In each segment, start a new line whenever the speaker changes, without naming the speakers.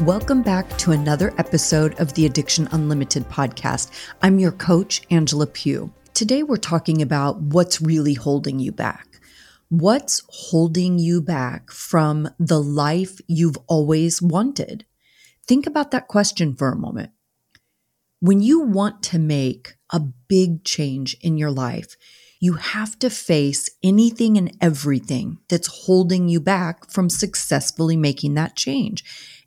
Welcome back to another episode of the Addiction Unlimited podcast. I'm your coach, Angela Pugh. Today, we're talking about what's really holding you back. What's holding you back from the life you've always wanted? Think about that question for a moment. When you want to make a big change in your life, you have to face anything and everything that's holding you back from successfully making that change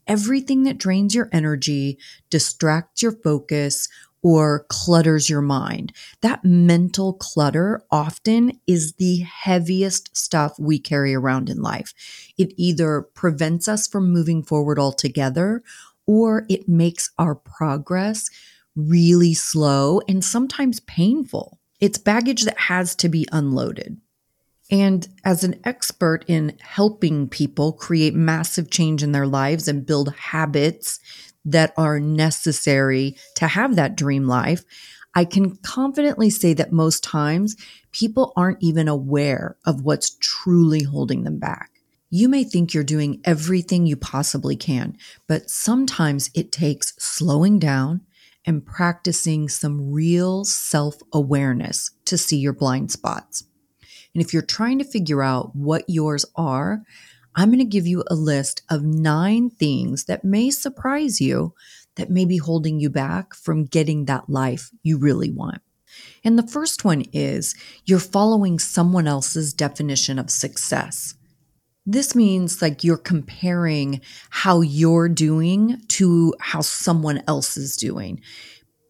everything that drains your energy, distracts your focus, or clutters your mind. That mental clutter often is the heaviest stuff we carry around in life. It either prevents us from moving forward altogether or it makes our progress really slow and sometimes painful. It's baggage that has to be unloaded. And as an expert in helping people create massive change in their lives and build habits that are necessary to have that dream life, I can confidently say that most times people aren't even aware of what's truly holding them back. You may think you're doing everything you possibly can, but sometimes it takes slowing down and practicing some real self awareness to see your blind spots. And if you're trying to figure out what yours are, I'm going to give you a list of nine things that may surprise you that may be holding you back from getting that life you really want. And the first one is you're following someone else's definition of success. This means like you're comparing how you're doing to how someone else is doing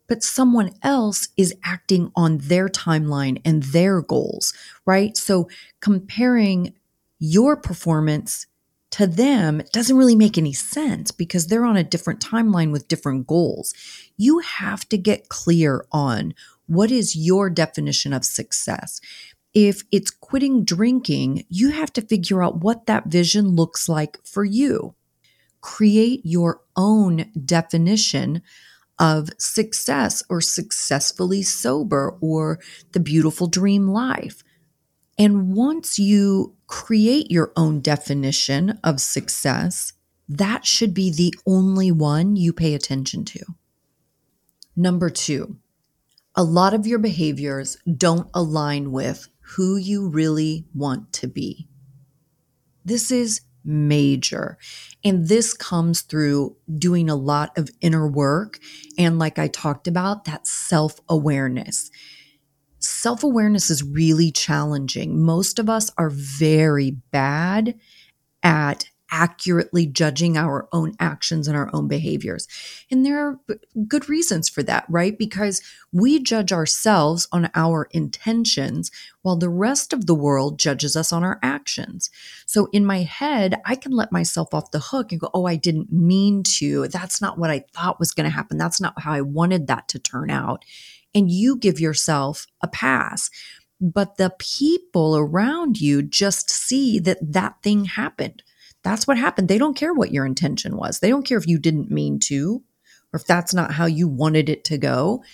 but someone else is acting on their timeline and their goals, right? So comparing your performance to them doesn't really make any sense because they're on a different timeline with different goals. You have to get clear on what is your definition of success. If it's quitting drinking, you have to figure out what that vision looks like for you. Create your own definition of success or successfully sober or the beautiful dream life. And once you create your own definition of success, that should be the only one you pay attention to. Number two, a lot of your behaviors don't align with who you really want to be. This is major. And this comes through doing a lot of inner work. And like I talked about, that self awareness. Self awareness is really challenging. Most of us are very bad at accurately judging our own actions and our own behaviors. And there are good reasons for that, right? Because we judge ourselves on our intentions while the rest of the world judges us on our actions. So in my head, I can let myself off the hook and go, oh, I didn't mean to. That's not what I thought was going to happen. That's not how I wanted that to turn out. And you give yourself a pass but the people around you just see that that thing happened. That's what happened. They don't care what your intention was. They don't care if you didn't mean to or if that's not how you wanted it to go.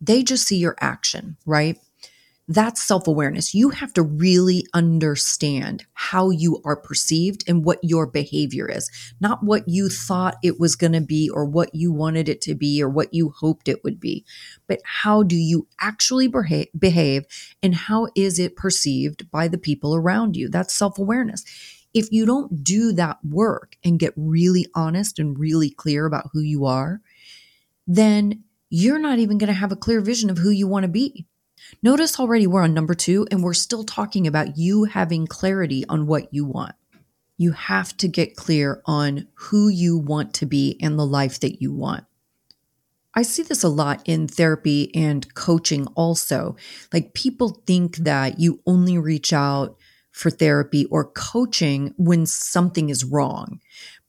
They just see your action, right? That's self awareness. You have to really understand how you are perceived and what your behavior is, not what you thought it was going to be or what you wanted it to be or what you hoped it would be, but how do you actually behave and how is it perceived by the people around you? That's self awareness if you don't do that work and get really honest and really clear about who you are, then you're not even going to have a clear vision of who you want to be. Notice already we're on number two and we're still talking about you having clarity on what you want. You have to get clear on who you want to be and the life that you want. I see this a lot in therapy and coaching also. Like people think that you only reach out for therapy or coaching when something is wrong.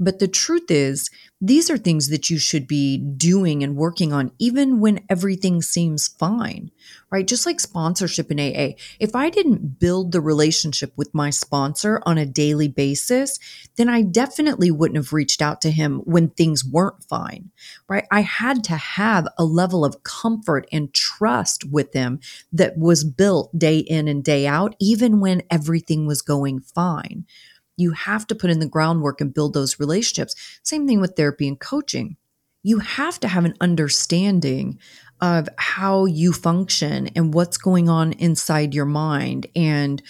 But the truth is, these are things that you should be doing and working on even when everything seems fine, right? Just like sponsorship in AA. If I didn't build the relationship with my sponsor on a daily basis, then I definitely wouldn't have reached out to him when things weren't fine, right? I had to have a level of comfort and trust with them that was built day in and day out, even when everything was going fine. You have to put in the groundwork and build those relationships. Same thing with therapy and coaching. You have to have an understanding of how you function and what's going on inside your mind and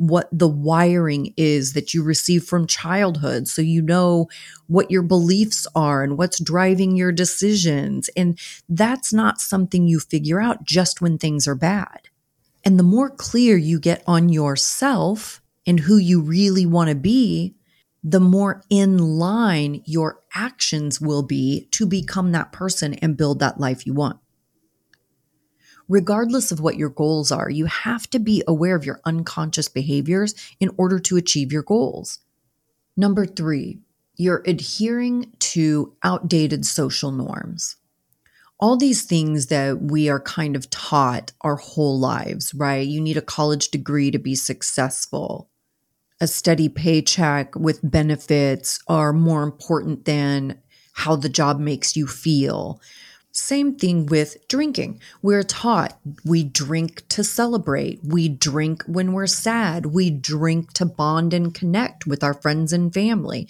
what the wiring is that you receive from childhood. So you know what your beliefs are and what's driving your decisions. And that's not something you figure out just when things are bad. And the more clear you get on yourself and who you really want to be, the more in line your actions will be to become that person and build that life you want. Regardless of what your goals are, you have to be aware of your unconscious behaviors in order to achieve your goals. Number three, you're adhering to outdated social norms all these things that we are kind of taught our whole lives, right? You need a college degree to be successful. A steady paycheck with benefits are more important than how the job makes you feel. Same thing with drinking. We're taught we drink to celebrate. We drink when we're sad. We drink to bond and connect with our friends and family.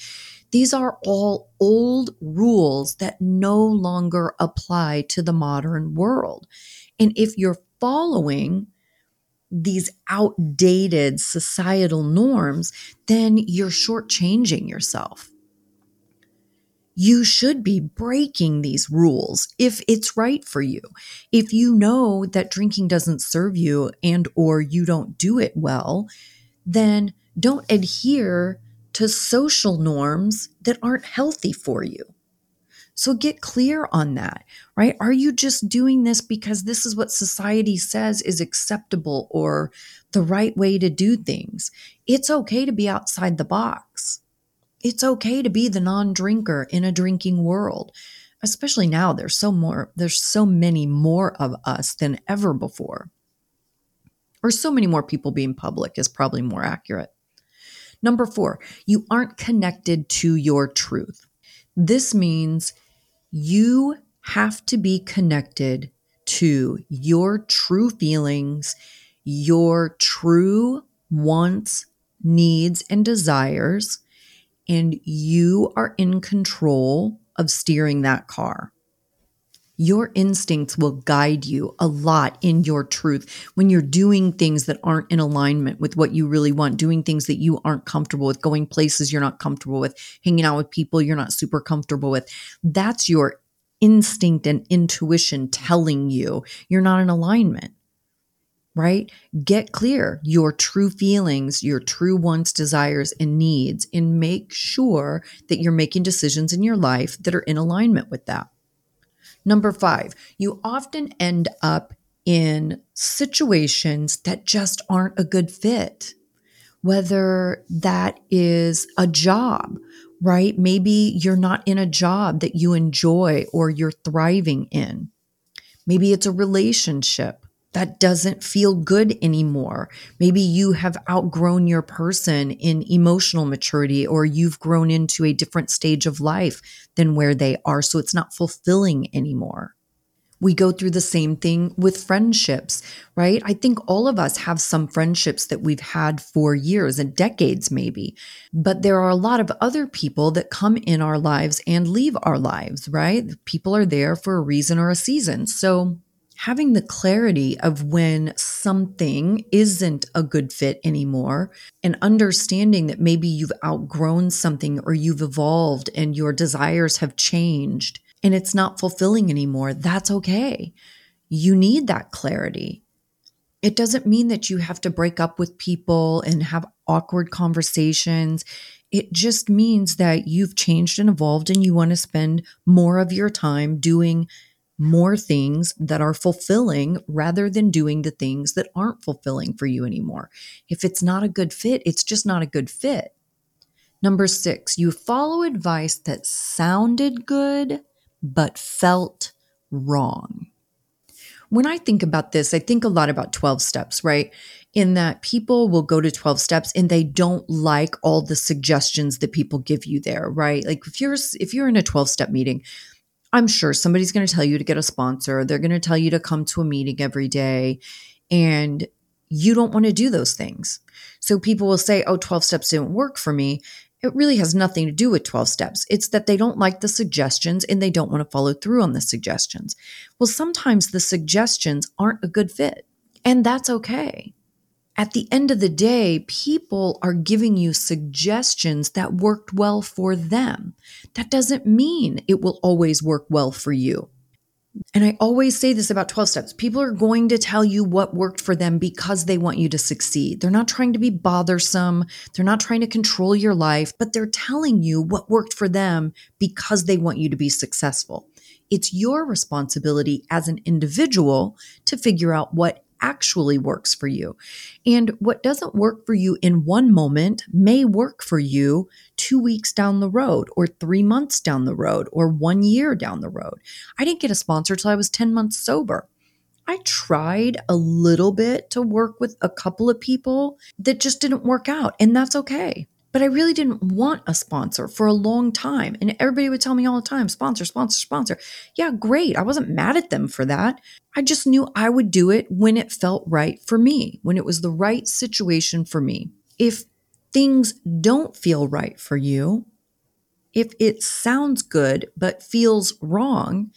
These are all old rules that no longer apply to the modern world. And if you're following these outdated societal norms, then you're shortchanging yourself. You should be breaking these rules if it's right for you. If you know that drinking doesn't serve you and or you don't do it well, then don't adhere to social norms that aren't healthy for you. So get clear on that, right? Are you just doing this because this is what society says is acceptable or the right way to do things? It's okay to be outside the box. It's okay to be the non-drinker in a drinking world. Especially now there's so more there's so many more of us than ever before. Or so many more people being public is probably more accurate. Number four, you aren't connected to your truth. This means you have to be connected to your true feelings, your true wants, needs, and desires, and you are in control of steering that car. Your instincts will guide you a lot in your truth when you're doing things that aren't in alignment with what you really want, doing things that you aren't comfortable with, going places you're not comfortable with, hanging out with people you're not super comfortable with. That's your instinct and intuition telling you you're not in alignment right? Get clear your true feelings, your true wants, desires, and needs, and make sure that you're making decisions in your life that are in alignment with that. Number five, you often end up in situations that just aren't a good fit, whether that is a job, right? Maybe you're not in a job that you enjoy or you're thriving in. Maybe it's a relationship that doesn't feel good anymore. Maybe you have outgrown your person in emotional maturity, or you've grown into a different stage of life than where they are. So it's not fulfilling anymore. We go through the same thing with friendships, right? I think all of us have some friendships that we've had for years and decades, maybe. But there are a lot of other people that come in our lives and leave our lives, right? People are there for a reason or a season. So having the clarity of when something isn't a good fit anymore and understanding that maybe you've outgrown something or you've evolved and your desires have changed and it's not fulfilling anymore, that's okay. You need that clarity. It doesn't mean that you have to break up with people and have awkward conversations. It just means that you've changed and evolved and you want to spend more of your time doing more things that are fulfilling rather than doing the things that aren't fulfilling for you anymore. If it's not a good fit, it's just not a good fit. Number six, you follow advice that sounded good but felt wrong. When I think about this, I think a lot about 12 steps, right? In that people will go to 12 steps and they don't like all the suggestions that people give you there, right? Like if you're if you're in a 12 step meeting, I'm sure somebody's going to tell you to get a sponsor. They're going to tell you to come to a meeting every day and you don't want to do those things. So people will say, "Oh, 12 steps didn't work for me." It really has nothing to do with 12 steps. It's that they don't like the suggestions and they don't want to follow through on the suggestions. Well, sometimes the suggestions aren't a good fit, and that's okay. At the end of the day, people are giving you suggestions that worked well for them. That doesn't mean it will always work well for you. And I always say this about 12 steps. People are going to tell you what worked for them because they want you to succeed. They're not trying to be bothersome. They're not trying to control your life, but they're telling you what worked for them because they want you to be successful. It's your responsibility as an individual to figure out what actually works for you. And what doesn't work for you in one moment may work for you two weeks down the road, or three months down the road, or one year down the road. I didn't get a sponsor till I was 10 months sober. I tried a little bit to work with a couple of people that just didn't work out, and that's okay. But I really didn't want a sponsor for a long time. And everybody would tell me all the time sponsor, sponsor, sponsor. Yeah, great. I wasn't mad at them for that. I just knew I would do it when it felt right for me, when it was the right situation for me. If things don't feel right for you, if it sounds good but feels wrong,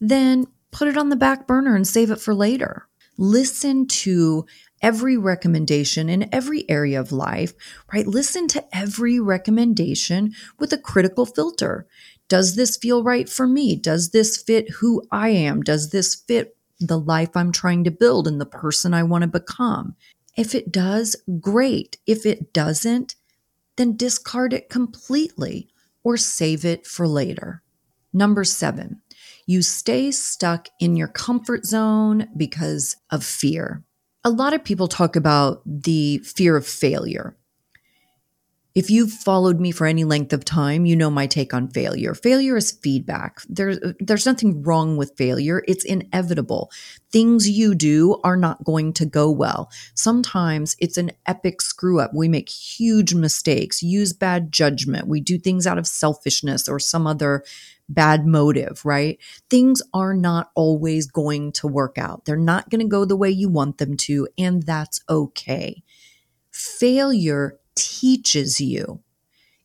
then put it on the back burner and save it for later. Listen to every recommendation in every area of life, right? Listen to every recommendation with a critical filter. Does this feel right for me? Does this fit who I am? Does this fit the life I'm trying to build and the person I want to become? If it does, great. If it doesn't, then discard it completely or save it for later. Number seven, you stay stuck in your comfort zone because of fear a lot of people talk about the fear of failure. If you've followed me for any length of time, you know my take on failure. Failure is feedback. There's there's nothing wrong with failure. It's inevitable. Things you do are not going to go well. Sometimes it's an epic screw up. We make huge mistakes, use bad judgment. We do things out of selfishness or some other bad motive, right? Things are not always going to work out. They're not going to go the way you want them to, and that's okay. Failure teaches you.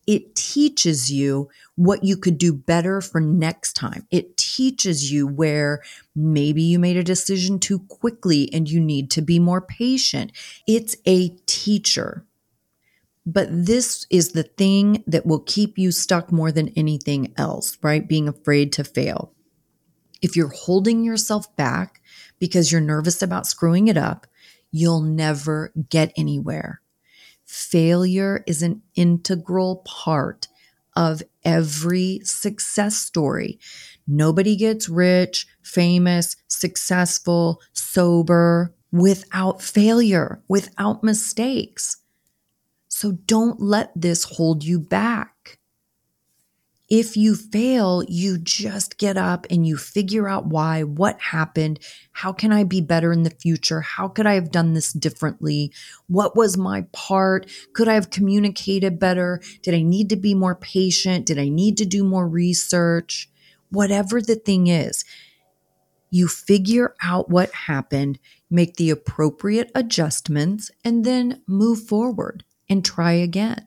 It teaches you what you could do better for next time. It teaches you where maybe you made a decision too quickly and you need to be more patient. It's a teacher. But this is the thing that will keep you stuck more than anything else, right? Being afraid to fail. If you're holding yourself back because you're nervous about screwing it up, you'll never get anywhere. Failure is an integral part of every success story. Nobody gets rich, famous, successful, sober without failure, without mistakes. So don't let this hold you back. If you fail, you just get up and you figure out why, what happened, how can I be better in the future? How could I have done this differently? What was my part? Could I have communicated better? Did I need to be more patient? Did I need to do more research? Whatever the thing is, you figure out what happened, make the appropriate adjustments, and then move forward and try again.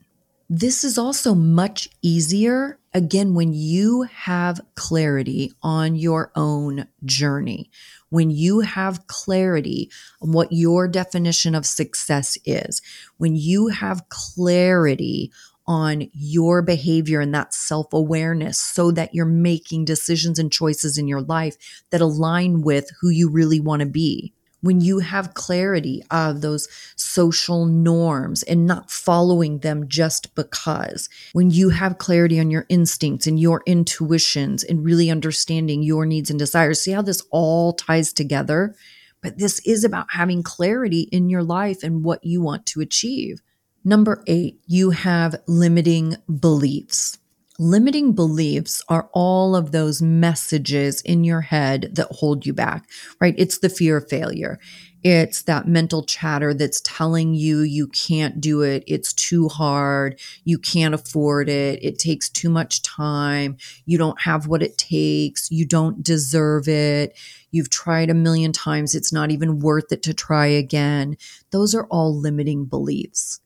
This is also much easier, again, when you have clarity on your own journey, when you have clarity on what your definition of success is, when you have clarity on your behavior and that self awareness so that you're making decisions and choices in your life that align with who you really want to be when you have clarity of those social norms and not following them just because, when you have clarity on your instincts and your intuitions and really understanding your needs and desires, see how this all ties together? But this is about having clarity in your life and what you want to achieve. Number eight, you have limiting beliefs. Limiting beliefs are all of those messages in your head that hold you back, right? It's the fear of failure. It's that mental chatter that's telling you you can't do it. It's too hard. You can't afford it. It takes too much time. You don't have what it takes. You don't deserve it. You've tried a million times. It's not even worth it to try again. Those are all limiting beliefs.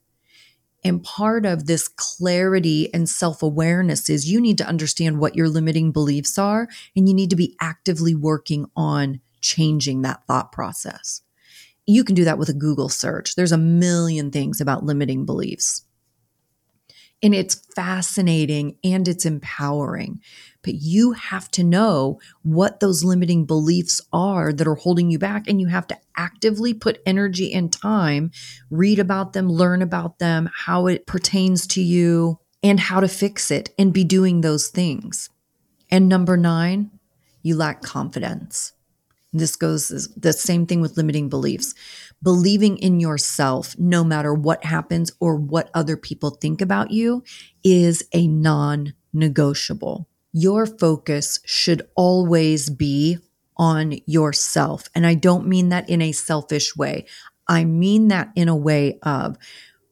And part of this clarity and self awareness is you need to understand what your limiting beliefs are, and you need to be actively working on changing that thought process. You can do that with a Google search. There's a million things about limiting beliefs. And it's fascinating and it's empowering. But you have to know what those limiting beliefs are that are holding you back. And you have to actively put energy and time, read about them, learn about them, how it pertains to you, and how to fix it and be doing those things. And number nine, you lack confidence. This goes the same thing with limiting beliefs. Believing in yourself, no matter what happens or what other people think about you, is a non negotiable. Your focus should always be on yourself. And I don't mean that in a selfish way. I mean that in a way of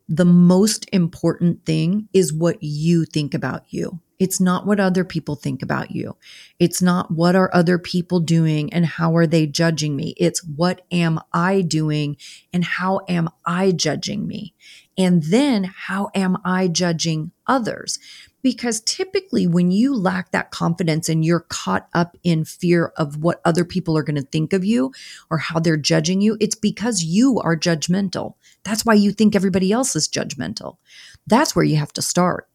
the most important thing is what you think about you. It's not what other people think about you. It's not what are other people doing and how are they judging me. It's what am I doing and how am I judging me? And then how am I judging others? Because typically, when you lack that confidence and you're caught up in fear of what other people are going to think of you or how they're judging you, it's because you are judgmental. That's why you think everybody else is judgmental. That's where you have to start.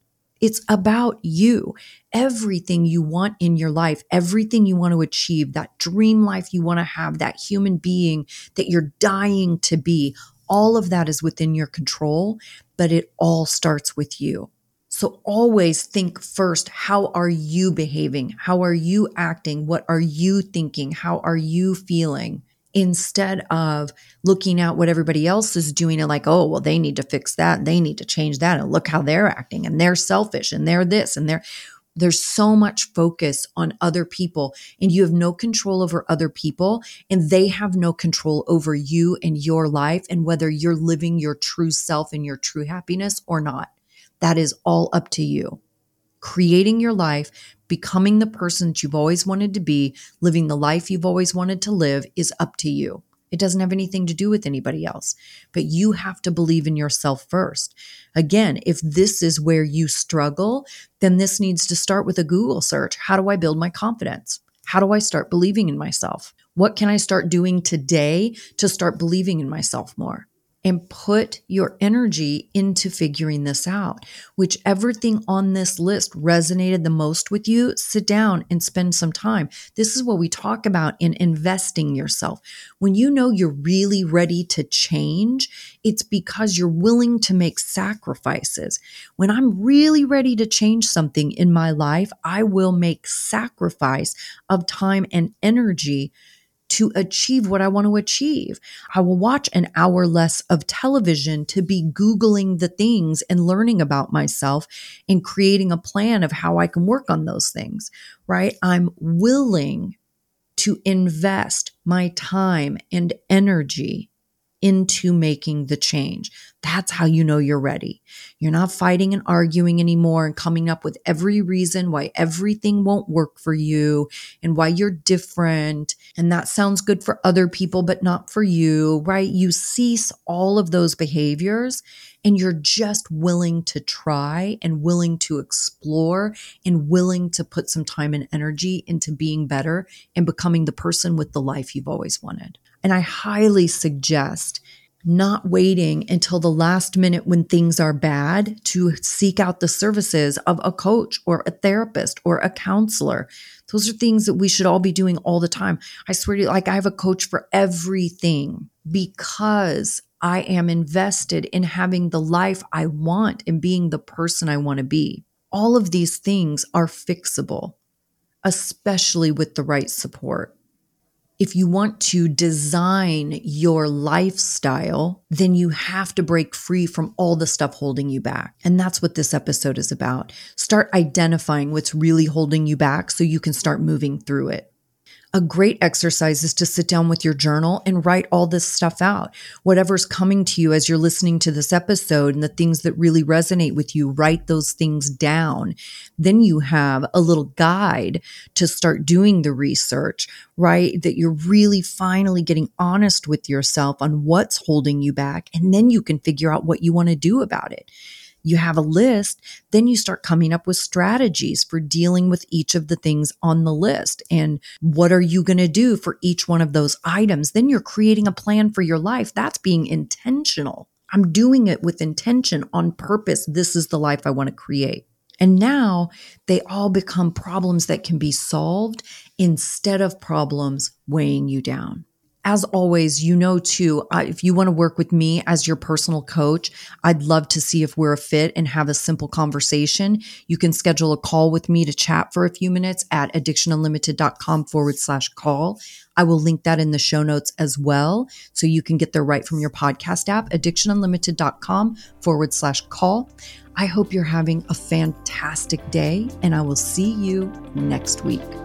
It's about you. Everything you want in your life, everything you want to achieve, that dream life you want to have, that human being that you're dying to be, all of that is within your control, but it all starts with you. So always think first, how are you behaving? How are you acting? What are you thinking? How are you feeling? Instead of looking at what everybody else is doing and like, oh, well, they need to fix that. They need to change that. And look how they're acting and they're selfish and they're this and they're, there's so much focus on other people and you have no control over other people and they have no control over you and your life and whether you're living your true self and your true happiness or not. That is all up to you creating your life, becoming the person that you've always wanted to be, living the life you've always wanted to live is up to you. It doesn't have anything to do with anybody else, but you have to believe in yourself first. Again, if this is where you struggle, then this needs to start with a Google search. How do I build my confidence? How do I start believing in myself? What can I start doing today to start believing in myself more? And put your energy into figuring this out. Whichever thing on this list resonated the most with you, sit down and spend some time. This is what we talk about in investing yourself. When you know you're really ready to change, it's because you're willing to make sacrifices. When I'm really ready to change something in my life, I will make sacrifice of time and energy to achieve what I want to achieve. I will watch an hour less of television to be Googling the things and learning about myself and creating a plan of how I can work on those things, right? I'm willing to invest my time and energy into making the change. That's how you know you're ready. You're not fighting and arguing anymore and coming up with every reason why everything won't work for you and why you're different. And that sounds good for other people, but not for you, right? You cease all of those behaviors and you're just willing to try and willing to explore and willing to put some time and energy into being better and becoming the person with the life you've always wanted. And I highly suggest not waiting until the last minute when things are bad to seek out the services of a coach or a therapist or a counselor. Those are things that we should all be doing all the time. I swear to you, like I have a coach for everything because I am invested in having the life I want and being the person I want to be. All of these things are fixable, especially with the right support. if you want to design your lifestyle, then you have to break free from all the stuff holding you back. And that's what this episode is about. Start identifying what's really holding you back so you can start moving through it a great exercise is to sit down with your journal and write all this stuff out. Whatever's coming to you as you're listening to this episode and the things that really resonate with you, write those things down. Then you have a little guide to start doing the research, right? That you're really finally getting honest with yourself on what's holding you back. And then you can figure out what you want to do about it you have a list, then you start coming up with strategies for dealing with each of the things on the list. And what are you going to do for each one of those items? Then you're creating a plan for your life. That's being intentional. I'm doing it with intention on purpose. This is the life I want to create. And now they all become problems that can be solved instead of problems weighing you down as always, you know, too, uh, if you want to work with me as your personal coach, I'd love to see if we're a fit and have a simple conversation. You can schedule a call with me to chat for a few minutes at addictionunlimited.com forward slash call. I will link that in the show notes as well. So you can get there right from your podcast app, addictionunlimited.com forward slash call. I hope you're having a fantastic day, and I will see you next week.